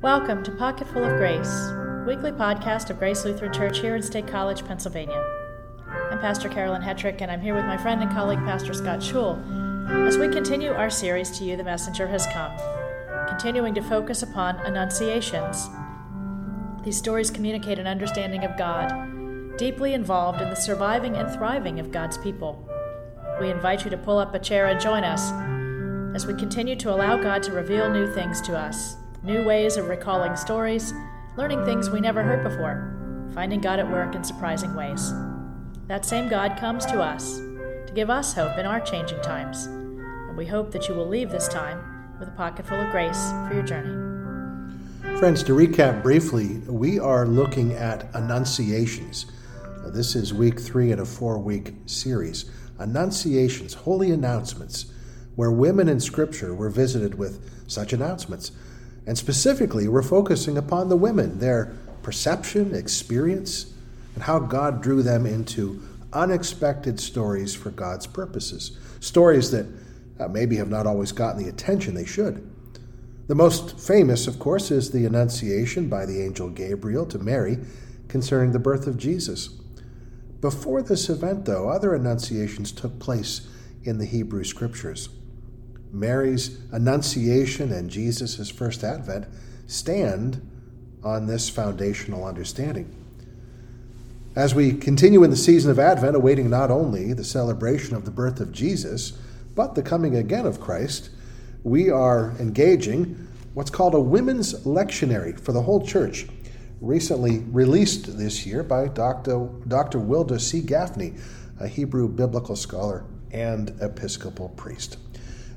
Welcome to Pocketful of Grace, weekly podcast of Grace Lutheran Church here in State College, Pennsylvania. I'm Pastor Carolyn Hetrick, and I'm here with my friend and colleague, Pastor Scott Schul, as we continue our series To You the Messenger Has Come, continuing to focus upon Annunciations. These stories communicate an understanding of God, deeply involved in the surviving and thriving of God's people. We invite you to pull up a chair and join us as we continue to allow God to reveal new things to us, new ways of recalling ah. stories, learning things we never heard before, finding God at work in surprising ways. That same God comes to us to give us hope in our changing times, and we hope that you will leave this time with a pocket full of grace for your journey. Friends, to recap briefly, we are looking at Annunciations. This is week three in a four week series. Annunciations, holy announcements where women in Scripture were visited with such announcements. And specifically, we're focusing upon the women, their perception, experience, and how God drew them into unexpected stories for God's purposes. Stories that uh, maybe have not always gotten the attention they should. The most famous, of course, is the Annunciation by the angel Gabriel to Mary concerning the birth of Jesus. Before this event, though, other annunciations took place in the Hebrew Scriptures. Mary's Annunciation and Jesus' first advent stand on this foundational understanding. As we continue in the season of Advent, awaiting not only the celebration of the birth of Jesus, but the coming again of Christ, we are engaging what's called a women's lectionary for the whole church, recently released this year by Dr. Dr. Wilda C. Gafney, a Hebrew biblical scholar and Episcopal priest.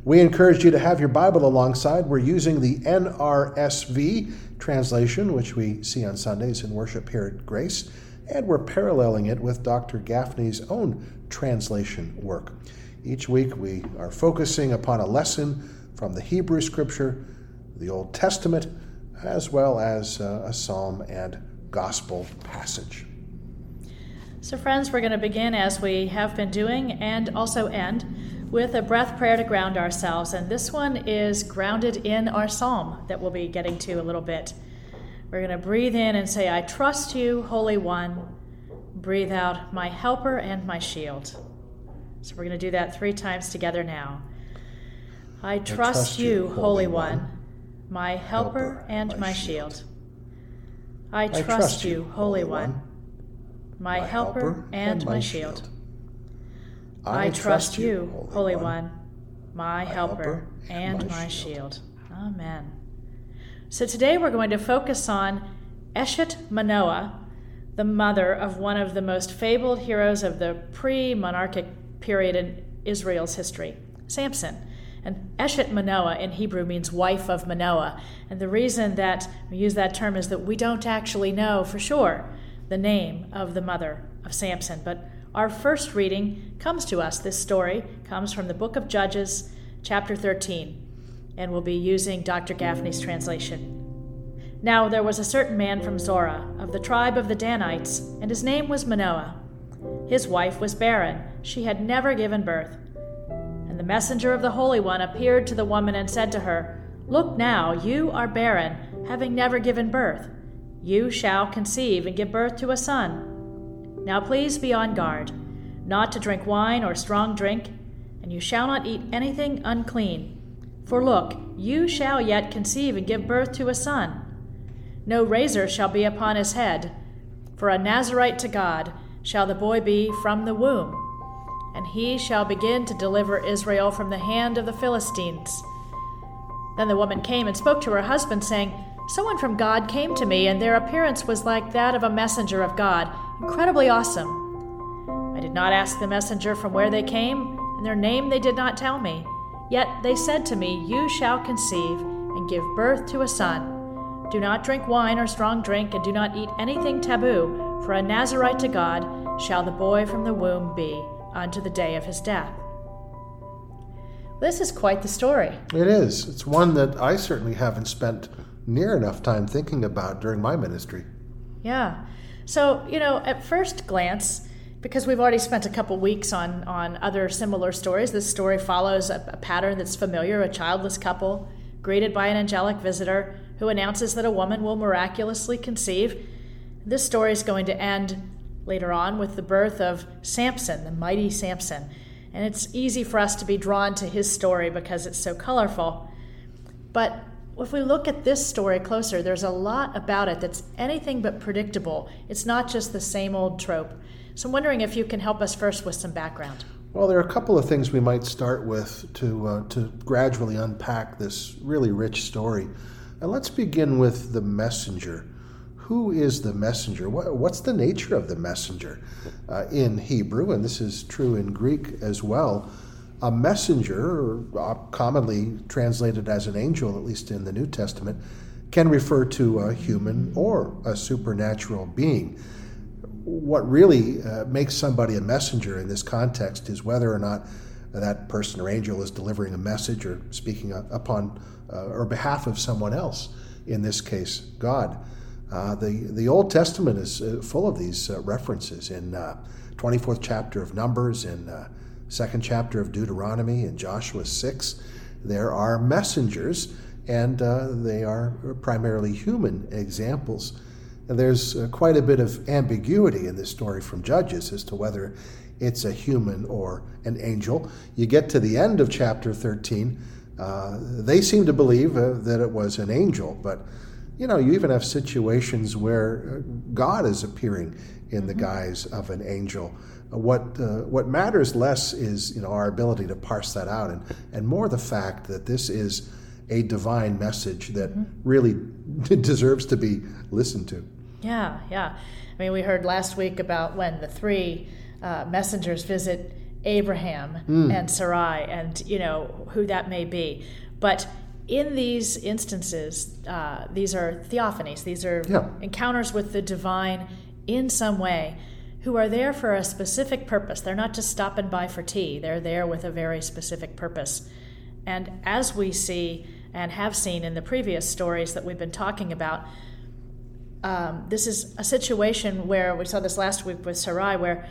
We encourage you to have your Bible alongside. We're using the NRSV translation, which we see on Sundays in worship here at Grace, and we're paralleling it with Dr. Gafney's own translation work. Each week we are focusing upon a lesson from the Hebrew Scripture, the Old Testament, as well as uh, a psalm and gospel passage. So, friends, we're going to begin as we have been doing and also end with a breath prayer to ground ourselves. And this one is grounded in our psalm that we'll be getting to a little bit. We're going to breathe in and say, I trust you, Holy One. Breathe out, my helper and my shield. So we're going to do that three times together now. I trust, I trust you, Holy One, one my helper, helper and my shield. shield. I, trust I trust you, Holy One, my, my helper and my shield. shield. I, trust you, Holy One, my helper and my shield. Amen. So today we're going to focus on Eshet Manoah, the mother of one of the most fabled heroes of the pre monarchic period in Israel's history, Samson. And Eshet Manoah in Hebrew means wife of Manoah. And the reason that we use that term is that we don't actually know for sure the name of the mother of Samson, but our first reading comes to us. This story comes from the book of Judges, chapter 13, and we'll be using Dr. Gafney's translation. Now there was a certain man from Zorah, of the tribe of the Danites, and his name was Manoah. His wife was barren, she had never given birth. And the messenger of the Holy One appeared to the woman and said to her, Look now, you are barren, having never given birth. You shall conceive and give birth to a son now please be on guard, not to drink wine or strong drink, and you shall not eat anything unclean. For look, you shall yet conceive and give birth to a son. No razor shall be upon his head, for a Nazarite to God shall the boy be from the womb. And he shall begin to deliver Israel from the hand of the Philistines. Then the woman came and spoke to her husband, saying, Someone from God came to me, and their appearance was like that of a messenger of God incredibly awesome. I did not ask the messenger from where they came, and their name they did not tell me. Yet they said to me, You shall conceive and give birth to a son. Do not drink wine or strong drink, and do not eat anything taboo, for a Nazarite to God shall the boy from the womb be unto the day of his death. This is quite the story. It is. It's one that I certainly haven't spent near enough time thinking about during my ministry. Yeah. So, you know, at first glance, because we've already spent a couple weeks on, on other similar stories, this story follows a, a pattern that's familiar a childless couple greeted by an angelic visitor who announces that a woman will miraculously conceive. This story is going to end later on with the birth of Samson, the mighty Samson. And it's easy for us to be drawn to his story because it's so colorful. But if we look at this story closer, there's a lot about it that's anything but predictable. It's not just the same old trope. So I'm wondering if you can help us first with some background. Well, there are a couple of things we might start with to, uh, to gradually unpack this really rich story. And let's begin with the messenger. Who is the messenger? What, what's the nature of the messenger uh, in Hebrew? And this is true in Greek as well. A messenger, uh, commonly translated as an angel, at least in the New Testament, can refer to a human or a supernatural being. What really uh, makes somebody a messenger in this context is whether or not that person or angel is delivering a message or speaking upon uh, or behalf of someone else, in this case, God. Uh, the, the Old Testament is uh, full of these uh, references in 24th chapter of Numbers, in second chapter of Deuteronomy in Joshua 6. There are messengers, and uh, they are primarily human examples. And there's uh, quite a bit of ambiguity in this story from Judges as to whether it's a human or an angel. You get to the end of chapter 13, uh, they seem to believe uh, that it was an angel, but you know, you even have situations where uh, God is appearing in the mm-hmm. guise of an angel. What uh, what matters less is you know our ability to parse that out, and and more the fact that this is a divine message that mm-hmm. really deserves to be listened to. Yeah, yeah. I mean, we heard last week about when the three uh, messengers visit Abraham mm. and Sarai, and you know who that may be, but in these instances, uh, these are theophanies, these are yeah. encounters with the divine in some way who are there for a specific purpose. They're not just stopping by for tea, they're there with a very specific purpose. And as we see and have seen in the previous stories that we've been talking about, um, this is a situation where we saw this last week with Sarai, where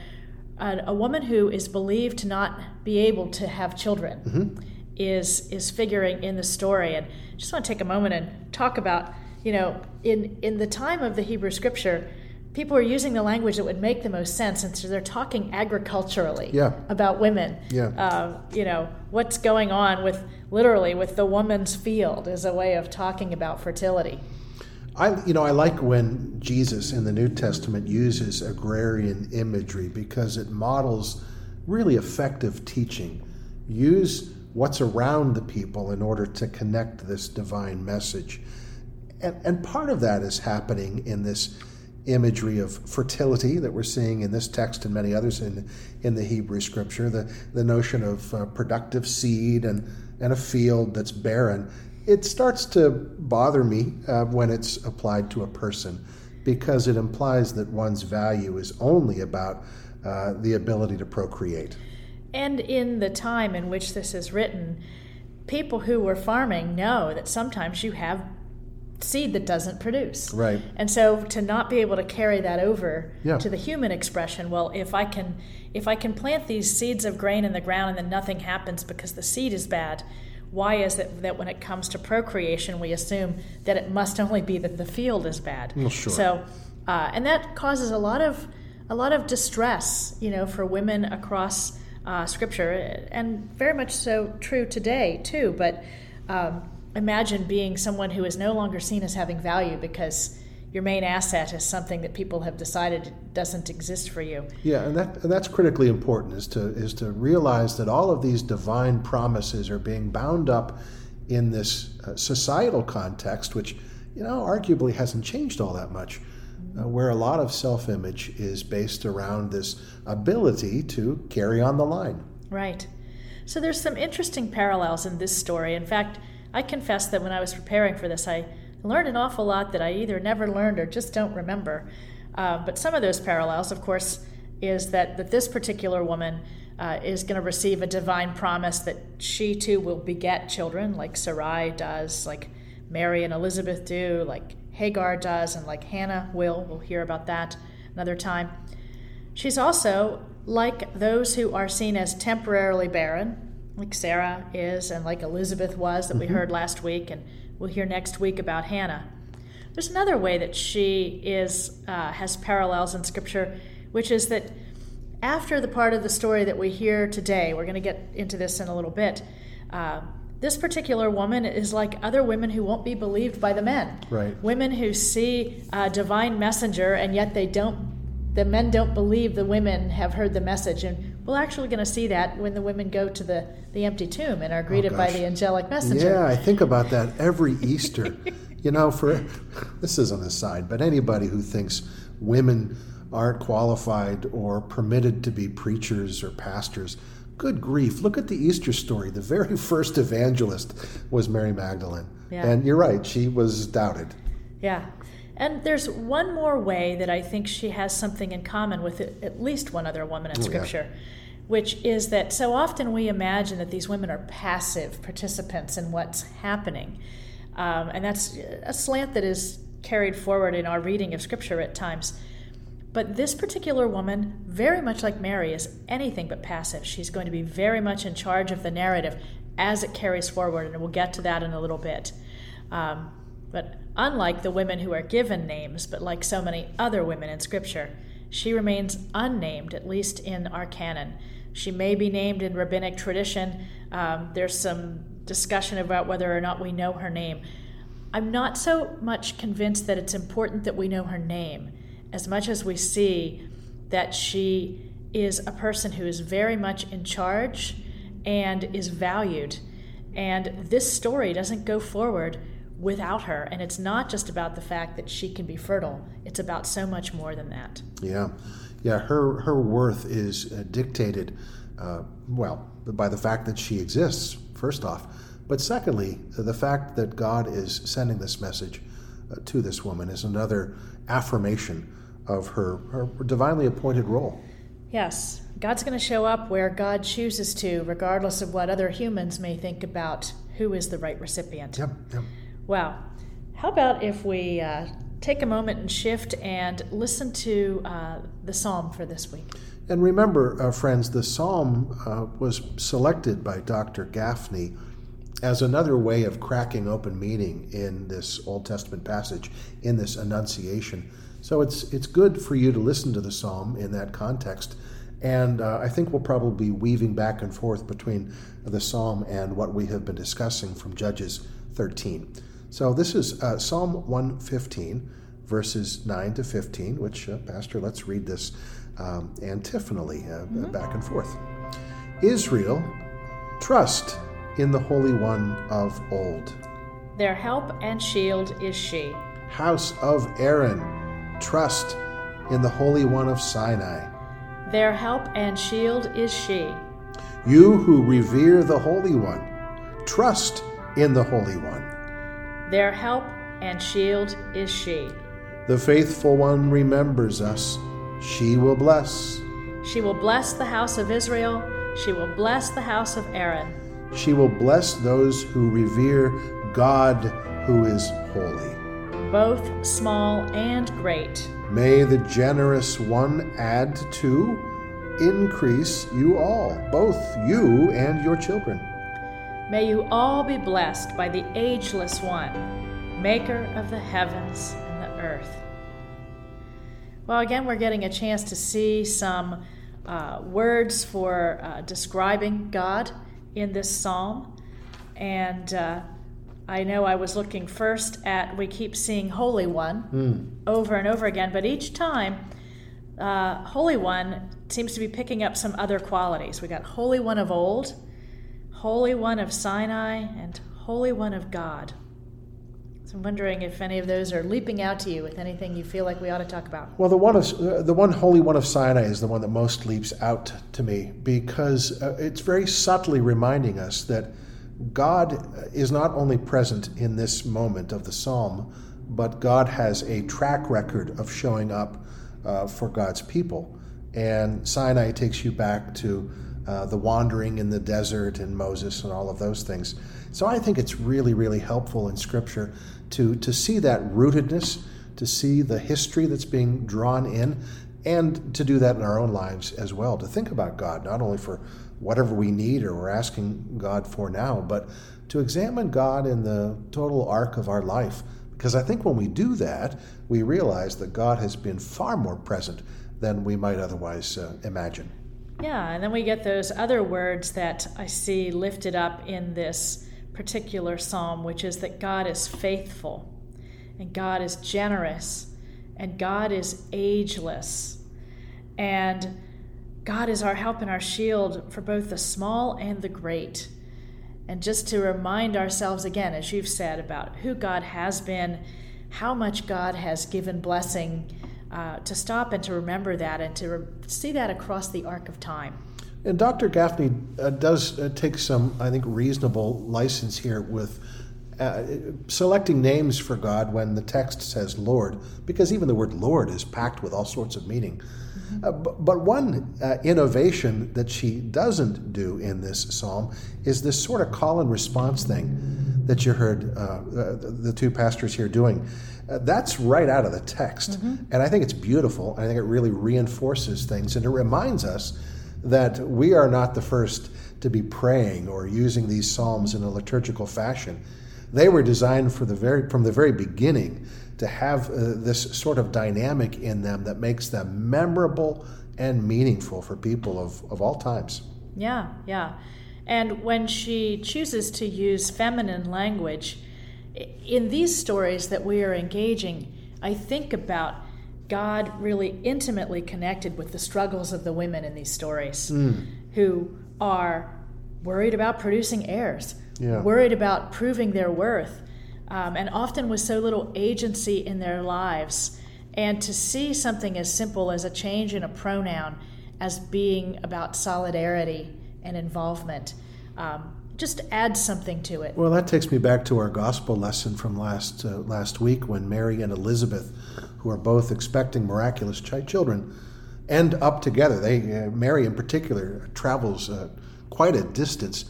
a, a woman who is believed to not be able to have children mm-hmm. is is figuring in the story. And I just want to take a moment and talk about, you know, in in the time of the Hebrew Scripture, people are using the language that would make the most sense, and so they're talking agriculturally yeah. about women. Yeah. Uh, you know, what's going on with literally with the woman's field is a way of talking about fertility. I, you know, I like when Jesus in the New Testament uses agrarian imagery because it models really effective teaching. Use what's around the people in order to connect this divine message. And, and part of that is happening in this imagery of fertility that we're seeing in this text and many others in, in the Hebrew scripture, the, the notion of uh, productive seed and, and a field that's barren it starts to bother me uh, when it's applied to a person because it implies that one's value is only about uh, the ability to procreate. And in the time in which this is written, people who were farming know that sometimes you have seed that doesn't produce. Right. And so to not be able to carry that over yeah. to the human expression, well, if I can if I can plant these seeds of grain in the ground and then nothing happens because the seed is bad, why is it that when it comes to procreation, we assume that it must only be that the field is bad? Well, sure. So, uh, and that causes a lot of a lot of distress, you know, for women across uh, Scripture, and very much so true today too. But um, imagine being someone who is no longer seen as having value because your main asset is something that people have decided doesn't exist for you. Yeah, and that and that's critically important is to is to realize that all of these divine promises are being bound up in this uh, societal context, which you know arguably hasn't changed all that much. Uh, where a lot of self-image is based around this ability to carry on the line. Right. So there's some interesting parallels in this story. In fact, I confess that when I was preparing for this, I learned an awful lot that I either never learned or just don't remember. Uh, but some of those parallels, of course, is that, that this particular woman uh, is going to receive a divine promise that she too will beget children, like Sarai does, like Mary and Elizabeth do, like Hagar does, and like Hannah will. We'll hear about that another time. She's also like those who are seen as temporarily barren, like Sarah is, and like Elizabeth was, that we mm-hmm. heard last week, and We'll hear next week about Hannah. There's another way that she is uh, has parallels in Scripture, which is that after the part of the story that we hear today, we're going to get into this in a little bit. Uh, this particular woman is like other women who won't be believed by the men. Right. Women who see a divine messenger and yet they don't. The men don't believe the women have heard the message, and we're actually going to see that when the women go to the, the empty tomb and are greeted by oh, the angelic messenger. Yeah, I think about that every Easter. you know, for this is an aside, but anybody who thinks women aren't qualified or permitted to be preachers or pastors, good grief, look at the Easter story. The very first evangelist was Mary Magdalene. Yeah. And you're right, she was doubted. Yeah. And there's one more way that I think she has something in common with at least one other woman in Oh, yeah. Scripture, which is that so often we imagine that these women are passive participants in what's happening. Um, and that's a slant that is carried forward in our reading of Scripture at times. But this particular woman, very much like Mary, is anything but passive. She's going to be very much in charge of the narrative as it carries forward, and we'll get to that in a little bit. Um, but unlike the women who are given names, but like so many other women in Scripture, she remains unnamed, at least in our canon. She may be named in rabbinic tradition. Um, there's some discussion about whether or not we know her name. I'm not so much convinced that it's important that we know her name as much as we see that she is a person who is very much in charge and is valued. And this story doesn't go forward without her. And it's not just about the fact that she can be fertile, it's about so much more than that. Yeah, yeah. Her her worth is uh, dictated, uh, well, by the fact that she exists. First off, but secondly, the fact that God is sending this message uh, to this woman is another affirmation of her her divinely appointed role. Yes, God's going to show up where God chooses to, regardless of what other humans may think about who is the right recipient. Yep, yep. Well, how about if we uh, take a moment and shift and listen to uh, the psalm for this week? And remember, uh, friends, the psalm uh, was selected by Dr. Gafney as another way of cracking open meaning in this Old Testament passage, in this Annunciation. So it's it's good for you to listen to the psalm in that context. And uh, I think we'll probably be weaving back and forth between the psalm and what we have been discussing from Judges 13. So this is uh, Psalm 115, verses 9 to 15, which, uh, Pastor, let's read this um, antiphonally, uh, back and forth. Israel, trust in the Holy One of old. Their help and shield is she. House of Aaron, trust in the Holy One of Sinai. Their help and shield is she. You who revere the Holy One, trust in the Holy One. Their help and shield is she. The faithful one remembers us. She will bless. She will bless the house of Israel. She will bless the house of Aaron. She will bless those who revere God who is holy. both small and great. May the generous one add to, increase you all, both you and your children. May you all be blessed by the ageless one, maker of the heavens and the earth. Well, again, we're getting a chance to see some uh, words for uh, describing God in this psalm. And uh, I know I was looking first at, we keep seeing Holy One over and over again, but each time, uh, Holy One seems to be picking up some other qualities. We got Holy One of old, Holy One of Sinai, and Holy One of God. So I'm wondering if any of those are leaping out to you with anything you feel like we ought to talk about. Well, the one of the one holy one of Sinai is the one that most leaps out to me because uh, it's very subtly reminding us that God is not only present in this moment of the psalm, but God has a track record of showing up uh, for God's people. And Sinai takes you back to uh, the wandering in the desert and Moses and all of those things. So I think it's really, really helpful in Scripture to, to see that rootedness, to see the history that's being drawn in, and to do that in our own lives as well. To think about God, not only for whatever we need or we're asking God for now, but to examine God in the total arc of our life. Because I think when we do that, we realize that God has been far more present than we might otherwise uh, imagine. Yeah, and then we get those other words that I see lifted up in this particular psalm, which is that God is faithful, and God is generous, and God is ageless. And God is our help and our shield for both the small and the great. And just to remind ourselves again, as you've said, about who God has been, how much God has given blessing, uh, to stop and to remember that and to re- see that across the arc of time. And Dr. Gafney uh, does uh, take some, I think, reasonable license here with uh, selecting names for God when the text says Lord, because even the word Lord is packed with all sorts of meaning. Mm-hmm. Uh, but, but, one uh, innovation that she doesn't do in this psalm is this sort of call and response thing that you heard uh, the two pastors here doing. Uh, that's right out of the text. Mm-hmm. And I think it's beautiful. I think it really reinforces things and it reminds us that we are not the first to be praying or using these psalms in a liturgical fashion. They were designed for the very, from the very beginning to have uh, this sort of dynamic in them that makes them memorable and meaningful for people of, of all times. Yeah, yeah. And when she chooses to use feminine language, in these stories that we are engaging, I think about God really intimately connected with the struggles of the women in these stories mm. who are worried about producing heirs, yeah. worried about proving their worth, um, and often with so little agency in their lives. And to see something as simple as a change in a pronoun as being about solidarity and involvement. Um, just add something to it. Well, that takes me back to our gospel lesson from last uh, last week when Mary and Elizabeth, who are both expecting miraculous ch- children, end up together. They uh, Mary in particular travels uh, quite a distance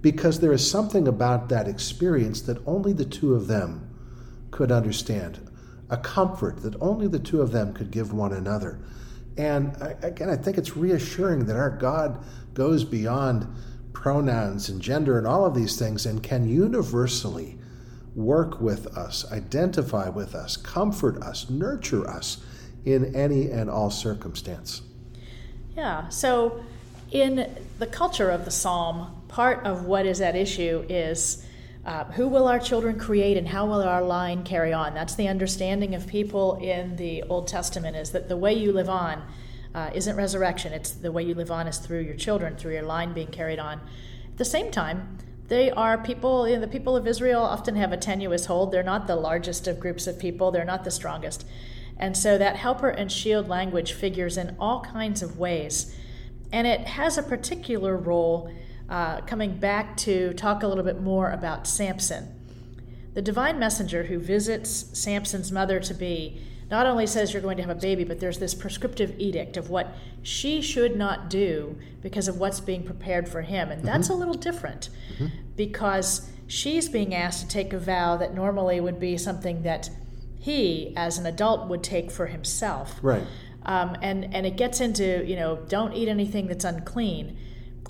because there is something about that experience that only the two of them could understand, a comfort that only the two of them could give one another. And I, again, I think it's reassuring that our God goes beyond pronouns and gender and all of these things and can universally work with us, identify with us, comfort us, nurture us in any and all circumstance. Yeah, so in the culture of the psalm, part of what is at issue is uh, who will our children create and how will our line carry on? That's the understanding of people in the Old Testament is that the way you live on uh, isn't resurrection. It's the way you live on is through your children, through your line being carried on. At the same time, they are people, you know, the people of Israel often have a tenuous hold. They're not the largest of groups of people, they're not the strongest. And so that helper and shield language figures in all kinds of ways. And it has a particular role uh, coming back to talk a little bit more about Samson. The divine messenger who visits Samson's mother to be not only says you're going to have a baby, but there's this prescriptive edict of what she should not do because of what's being prepared for him. And that's mm-hmm. a little different mm-hmm. because she's being asked to take a vow that normally would be something that he, as an adult, would take for himself. Right. Um, and, and it gets into, you know, don't eat anything that's unclean.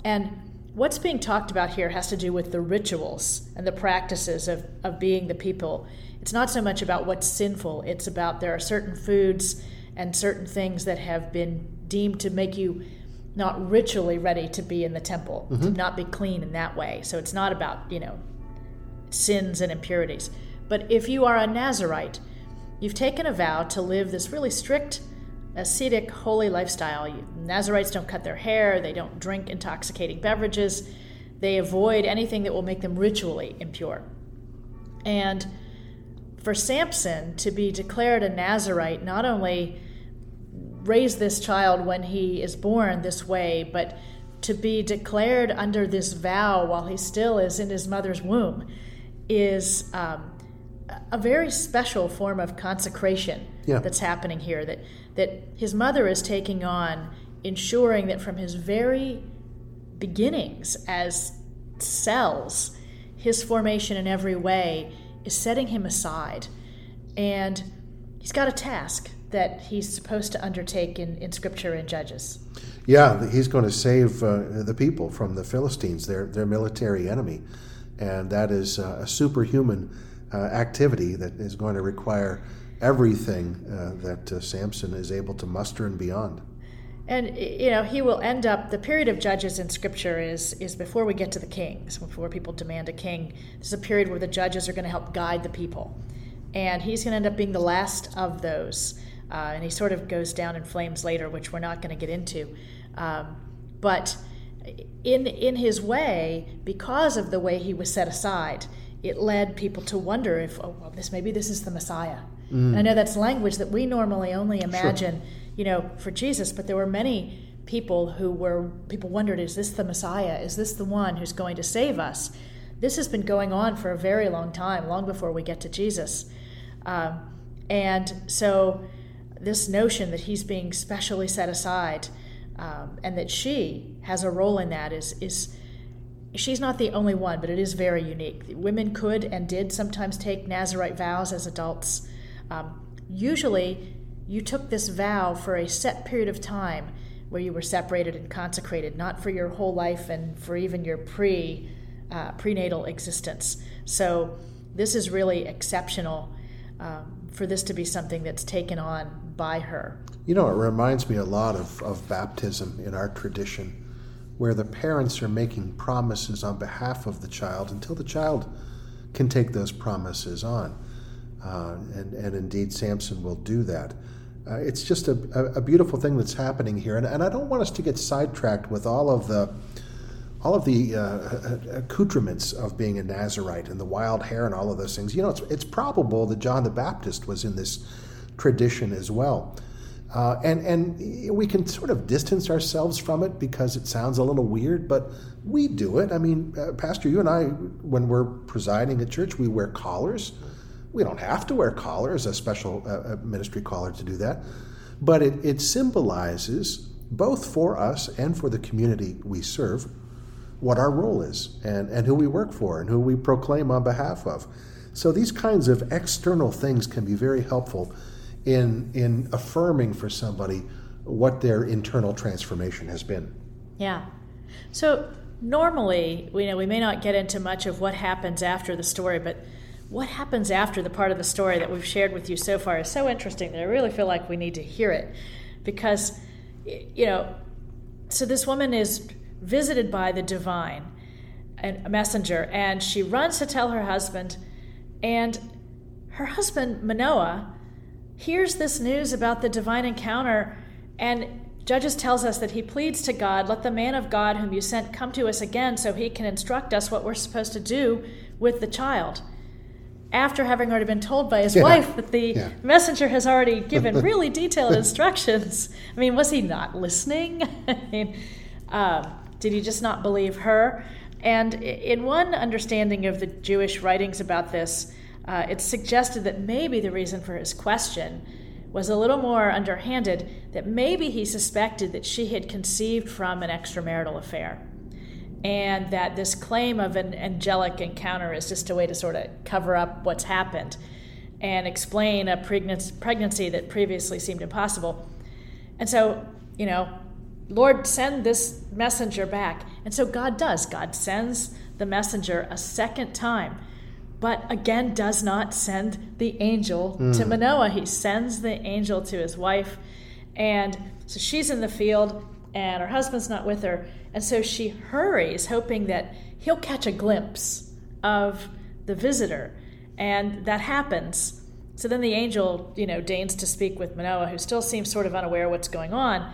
And what's being talked about here has to do with the rituals and the practices of, of being the people it's not so much about what's sinful, it's about there are certain foods and certain things that have been deemed to make you not ritually ready to be in the temple, mm-hmm. to not be clean in that way. So it's not about, you know, sins and impurities. But if you are a Nazarite, you've taken a vow to live this really strict, ascetic, holy lifestyle. You, Nazarites don't cut their hair, they don't drink intoxicating beverages, they avoid anything that will make them ritually impure. And for Samson to be declared a Nazarite not only raise this child when he is born this way, but to be declared under this vow while he still is in his mother's womb is um, a very special form of consecration yeah. that's happening here that that his mother is taking on ensuring that from his very beginnings as cells his formation in every way is setting him aside. And he's got a task that he's supposed to undertake in, in Scripture and Judges. Yeah, he's going to save uh, the people from the Philistines, their, their military enemy. and that is uh, a superhuman uh, activity that is going to require everything uh, that uh, Samson is able to muster and beyond. And you know he will end up. The period of judges in Scripture is is before we get to the kings, before people demand a king. This is a period where the judges are going to help guide the people, and he's going to end up being the last of those. Uh, and he sort of goes down in flames later, which we're not going to get into. Um, but in in his way, because of the way he was set aside, it led people to wonder if oh well, this maybe this is the Messiah. Mm. I know that's language that we normally only imagine. Sure you know, for Jesus, but there were many people who were, people wondered, is this the Messiah? Is this the one who's going to save us? This has been going on for a very long time, long before we get to Jesus. Um, and so, this notion that he's being specially set aside um, and that she has a role in that is, is she's not the only one, but it is very unique. Women could and did sometimes take Nazarite vows as adults. Um, usually, you took this vow for a set period of time where you were separated and consecrated, not for your whole life and for even your pre uh, prenatal existence. So this is really exceptional um, for this to be something that's taken on by her. You know, it reminds me a lot of, of baptism in our tradition, where the parents are making promises on behalf of the child until the child can take those promises on. Uh, and, and indeed, Samson will do that. Uh, it's just a, a, beautiful thing that's happening here, and, and I don't want us to get sidetracked with all of the all of the uh, accoutrements of being a Nazarite and the wild hair and all of those things. You know, it's, it's probable that John the Baptist was in this tradition as well. Uh, and and we can sort of distance ourselves from it because it sounds a little weird, but we do it. I mean, uh, Pastor, you and I, when we're presiding at church, we wear collars. We don't have to wear collars, a special uh, ministry collar to do that, but it, it symbolizes, both for us and for the community we serve, what our role is and, and who we work for and who we proclaim on behalf of. So these kinds of external things can be very helpful in, in affirming for somebody what their internal transformation has been. Yeah. So normally, you know, we may not get into much of what happens after the story, but what happens after the part of the story that we've shared with you so far is so interesting that I really feel like we need to hear it. Because, you know, so this woman is visited by the divine, a messenger, and she runs to tell her husband, and her husband, Manoah, hears this news about the divine encounter, and Judges tells us that he pleads to God, Let the man of God whom you sent come to us again so he can instruct us what we're supposed to do with the child after having already been told by his yeah. wife that the yeah. messenger has already given really detailed instructions. I mean, was he not listening? I mean, um, did he just not believe her? And in one understanding of the Jewish writings about this, uh, it's suggested that maybe the reason for his question was a little more underhanded, that maybe he suspected that she had conceived from an extramarital affair and that this claim of an angelic encounter is just a way to sort of cover up what's happened and explain a pregnancy that previously seemed impossible. And so, you know, Lord, send this messenger back. And so God does. God sends the messenger a second time, but again does not send the angel mm. to Manoah. He sends the angel to his wife. And so she's in the field, and her husband's not with her. And so she hurries, hoping that he'll catch a glimpse of the visitor. And that happens. So then the angel, you know, deigns to speak with Manoah, who still seems sort of unaware of what's going on,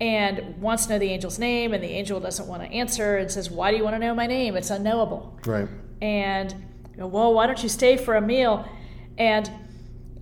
and wants to know the angel's name. And the angel doesn't want to answer and says, Why do you want to know my name? It's unknowable. Right. And, you know, well, why don't you stay for a meal? And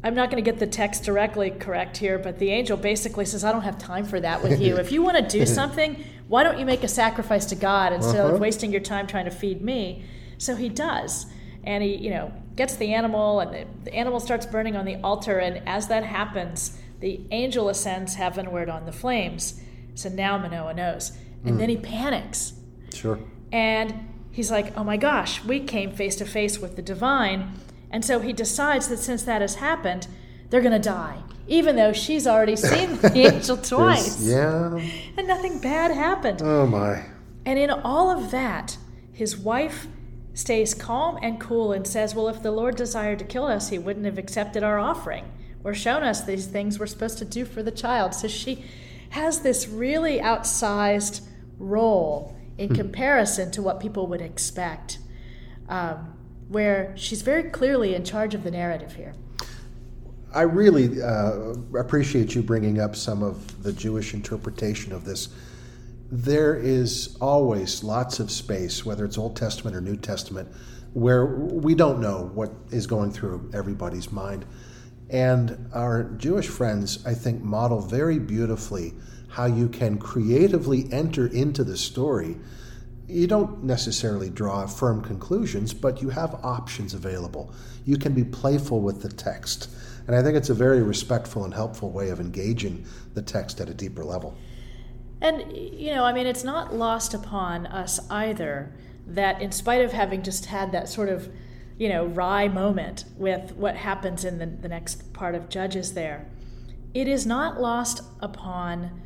I'm not going to get the text directly correct here, but the angel basically says, I don't have time for that with you. if you want to do something, why don't you make a sacrifice to God instead uh-huh. of wasting your time trying to feed me? So he does. And he, you know, gets the animal, and the, the animal starts burning on the altar. And as that happens, the angel ascends heavenward on the flames. So now Manoah knows. And mm. then he panics. Sure. And he's like, oh my gosh, we came face to face with the divine and so he decides that since that has happened, they're going to die, even though she's already seen the angel twice. yeah. And nothing bad happened. Oh, my. And in all of that, his wife stays calm and cool and says, Well, if the Lord desired to kill us, he wouldn't have accepted our offering or shown us these things we're supposed to do for the child. So she has this really outsized role in hmm. comparison to what people would expect, um, where she's very clearly in charge of the narrative here. I really uh, appreciate you bringing up some of the Jewish interpretation of this there is always lots of space, whether it's Old Testament or New Testament, where we don't know what is going through everybody's mind. And our Jewish friends, I think, model very beautifully how you can creatively enter into the story. You don't necessarily draw firm conclusions, but you have options available. You can be playful with the text. And I think it's a very respectful and helpful way of engaging the text at a deeper level. And, you know, I mean, it's not lost upon us either that, in spite of having just had that sort of, you know, wry moment with what happens in the, the next part of Judges there, it is not lost upon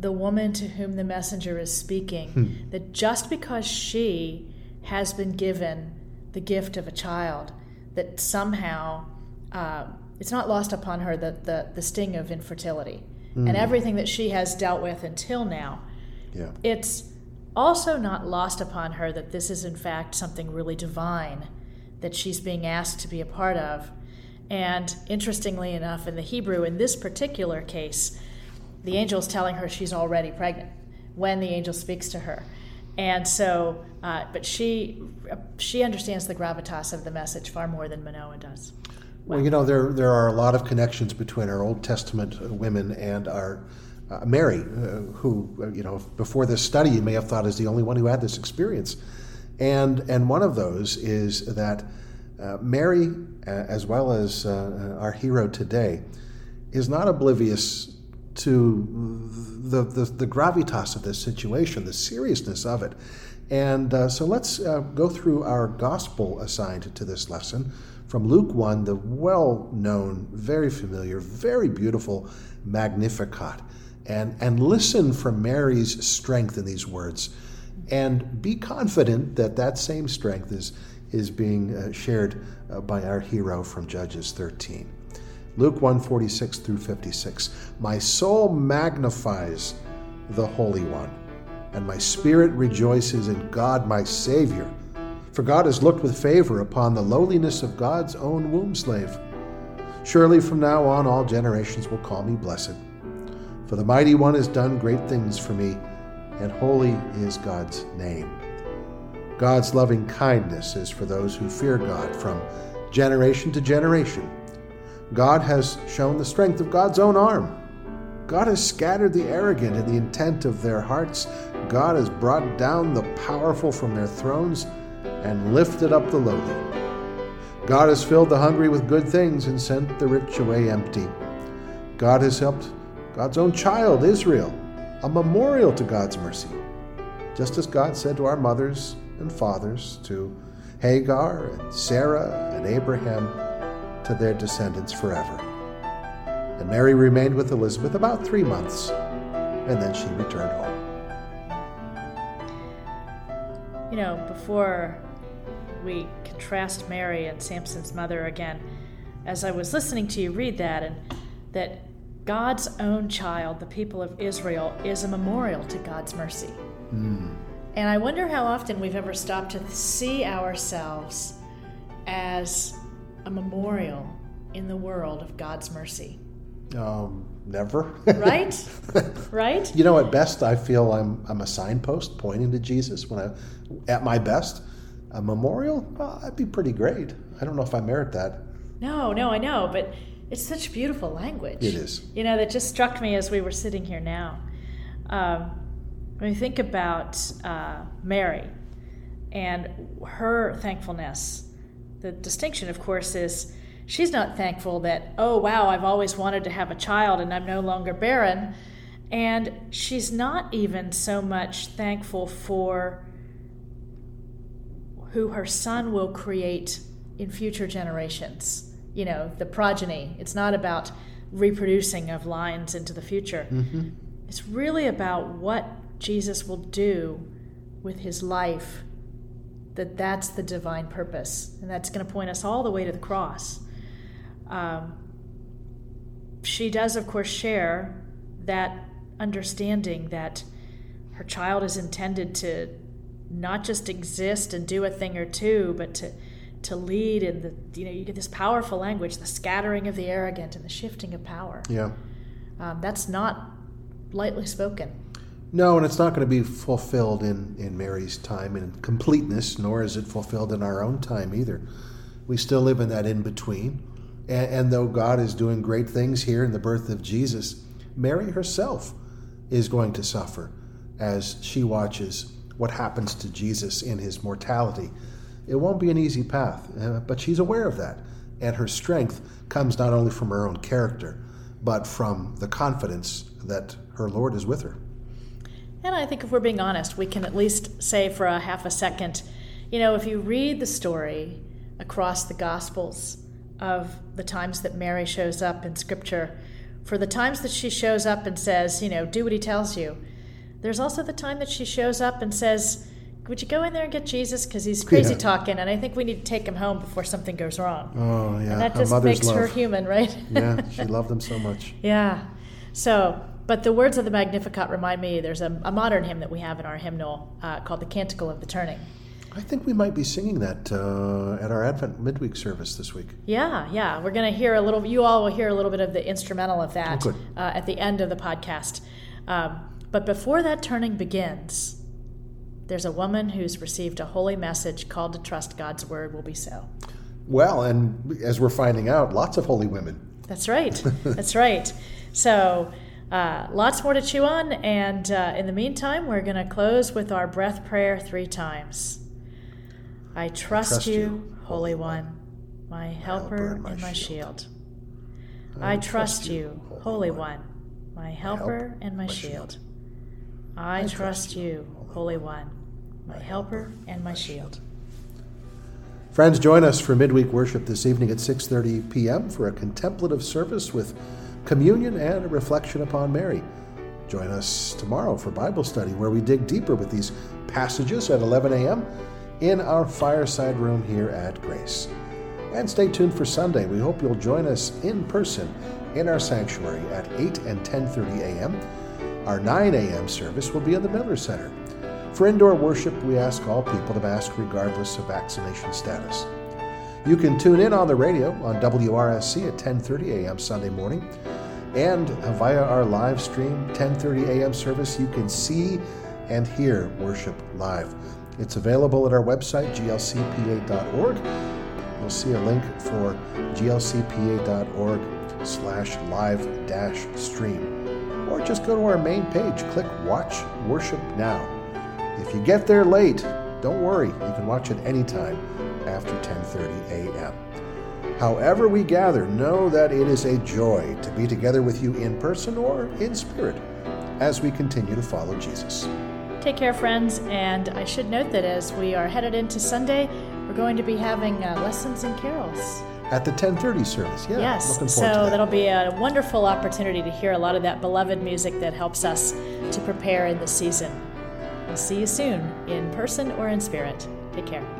the woman to whom the messenger is speaking hmm. that just because she has been given the gift of a child, that somehow uh, it's not lost upon her the, the, the sting of infertility mm. and everything that she has dealt with until now. Yeah. It's also not lost upon her that this is, in fact, something really divine that she's being asked to be a part of. And interestingly enough, in the Hebrew, in this particular case, the angel is telling her she's already pregnant when the angel speaks to her. And so, uh, but she she understands the gravitas of the message far more than Manoah does. Well, you know, there there are a lot of connections between our Old Testament women and our uh, Mary, uh, who uh, you know before this study you may have thought is the only one who had this experience, and and one of those is that uh, Mary, as well as uh, our hero today, is not oblivious to the, the, the gravitas of this situation, the seriousness of it. And uh, so let's uh, go through our gospel assigned to this lesson from Luke 1, the well known, very familiar, very beautiful Magnificat. And, and listen for Mary's strength in these words. And be confident that that same strength is, is being uh, shared uh, by our hero from Judges 13. Luke 1 46 through 56. My soul magnifies the Holy One, and my spirit rejoices in God my Savior for God has looked with favor upon the lowliness of God's own womb slave. Surely from now on all generations will call me blessed. For the mighty one has done great things for me, and holy is God's name. God's loving kindness is for those who fear God from generation to generation. God has shown the strength of God's own arm. God has scattered the arrogant in the intent of their hearts. God has brought down the powerful from their thrones and lifted up the lowly. God has filled the hungry with good things and sent the rich away empty. God has helped God's own child, Israel, a memorial to God's mercy. Just as God said to our mothers and fathers, to Hagar and Sarah and Abraham, to their descendants forever. And Mary remained with Elizabeth about three months, and then she returned home. You know, before we contrast Mary and Samson's mother again, as I was listening to you read that, and that God's own child, the people of Israel, is a memorial to God's mercy. Mm. And I wonder how often we've ever stopped to see ourselves as a memorial in the world of God's mercy. Um, never. right? right? You know, at best, I feel I'm I'm a signpost pointing to Jesus when I, at my best a memorial, well, that'd be pretty great. I don't know if I merit that. No, no, I know, but it's such beautiful language. It is. You know, that just struck me as we were sitting here now. Um, when you think about uh, Mary and her thankfulness, the distinction, of course, is she's not thankful that, oh, wow, I've always wanted to have a child and I'm no longer barren. And she's not even so much thankful for who her son will create in future generations. You know, the progeny. It's not about reproducing of lines into the future. Mm-hmm. It's really about what Jesus will do with his life that that's the divine purpose, and that's going to point us all the way to the cross. Um, she does, of course, share that understanding that her child is intended to not just exist and do a thing or two, but to to lead in the you know you get this powerful language, the scattering of the arrogant and the shifting of power. Yeah, um, that's not lightly spoken. No, and it's not going to be fulfilled in, in Mary's time in completeness, nor is it fulfilled in our own time either. We still live in that in between. And, and, though God is doing great things here in the birth of Jesus, Mary herself is going to suffer as she watches what happens to Jesus in his mortality. It won't be an easy path, uh, but she's aware of that. And her strength comes not only from her own character, but from the confidence that her Lord is with her. And I think if we're being honest, we can at least say for a half a second, you know, if you read the story across the Gospels of the times that Mary shows up in Scripture, for the times that she shows up and says, you know, do what he tells you, there's also the time that she shows up and says, would you go in there and get Jesus? Because he's crazy yeah. talking, and I think we need to take him home before something goes wrong. Oh, yeah. And that just makes love. her human, right? yeah, she loved him so much. Yeah. So but the words of the Magnificat remind me there's a, a modern hymn that we have in our hymnal uh, called the Canticle of the Turning. I think we might be singing that uh, at our Advent midweek service this week. Yeah, yeah. We're going to hear a little, you all will hear a little bit of the instrumental of that oh, uh, at the end of the podcast. Um, but before that turning begins, there's a woman who's received a holy message called to trust God's word will be so. Well, and as we're finding out, lots of holy women. That's right. That's right. So, uh, lots more to chew on, and uh, in the meantime, we're going to close with our breath prayer three times. I trust, I trust you, you, Holy One, my helper and my, and my shield. shield. I, I trust you, Holy One, my helper and my shield. I trust you, Holy One, my helper and my shield. Friends, join us for midweek worship this evening at 6:30 p.m. for a contemplative service with communion, and a reflection upon Mary. Join us tomorrow for Bible study, where we dig deeper with these passages at 11 a.m. in our fireside room here at Grace. And stay tuned for Sunday. We hope you'll join us in person in our sanctuary at 8 and 10:30 a.m. Our 9 a.m. service will be at the Miller Center. For indoor worship, we ask all people to mask regardless of vaccination status. You can tune in on the radio on WRSC at 10:30 a.m. Sunday morning, and via our live stream 10:30 a.m. service. You can see and hear worship live. It's available at our website glcpa.org. You'll see a link for glcpa.org slash live dash stream. Or just go to our main page, click Watch Worship Now. If you get there late, don't worry, you can watch it anytime after 10:30 a.m. However we gather, know that it is a joy to be together with you in person or in spirit as we continue to follow Jesus. Take care, friends, and I should note that as we are headed into Sunday, we're going to be having uh, lessons and carols at the 10:30 service. Yeah, yes. so that. that'll be a wonderful opportunity to hear a lot of that beloved music that helps us to prepare in the season. We'll see you soon, in person or in spirit. Take care.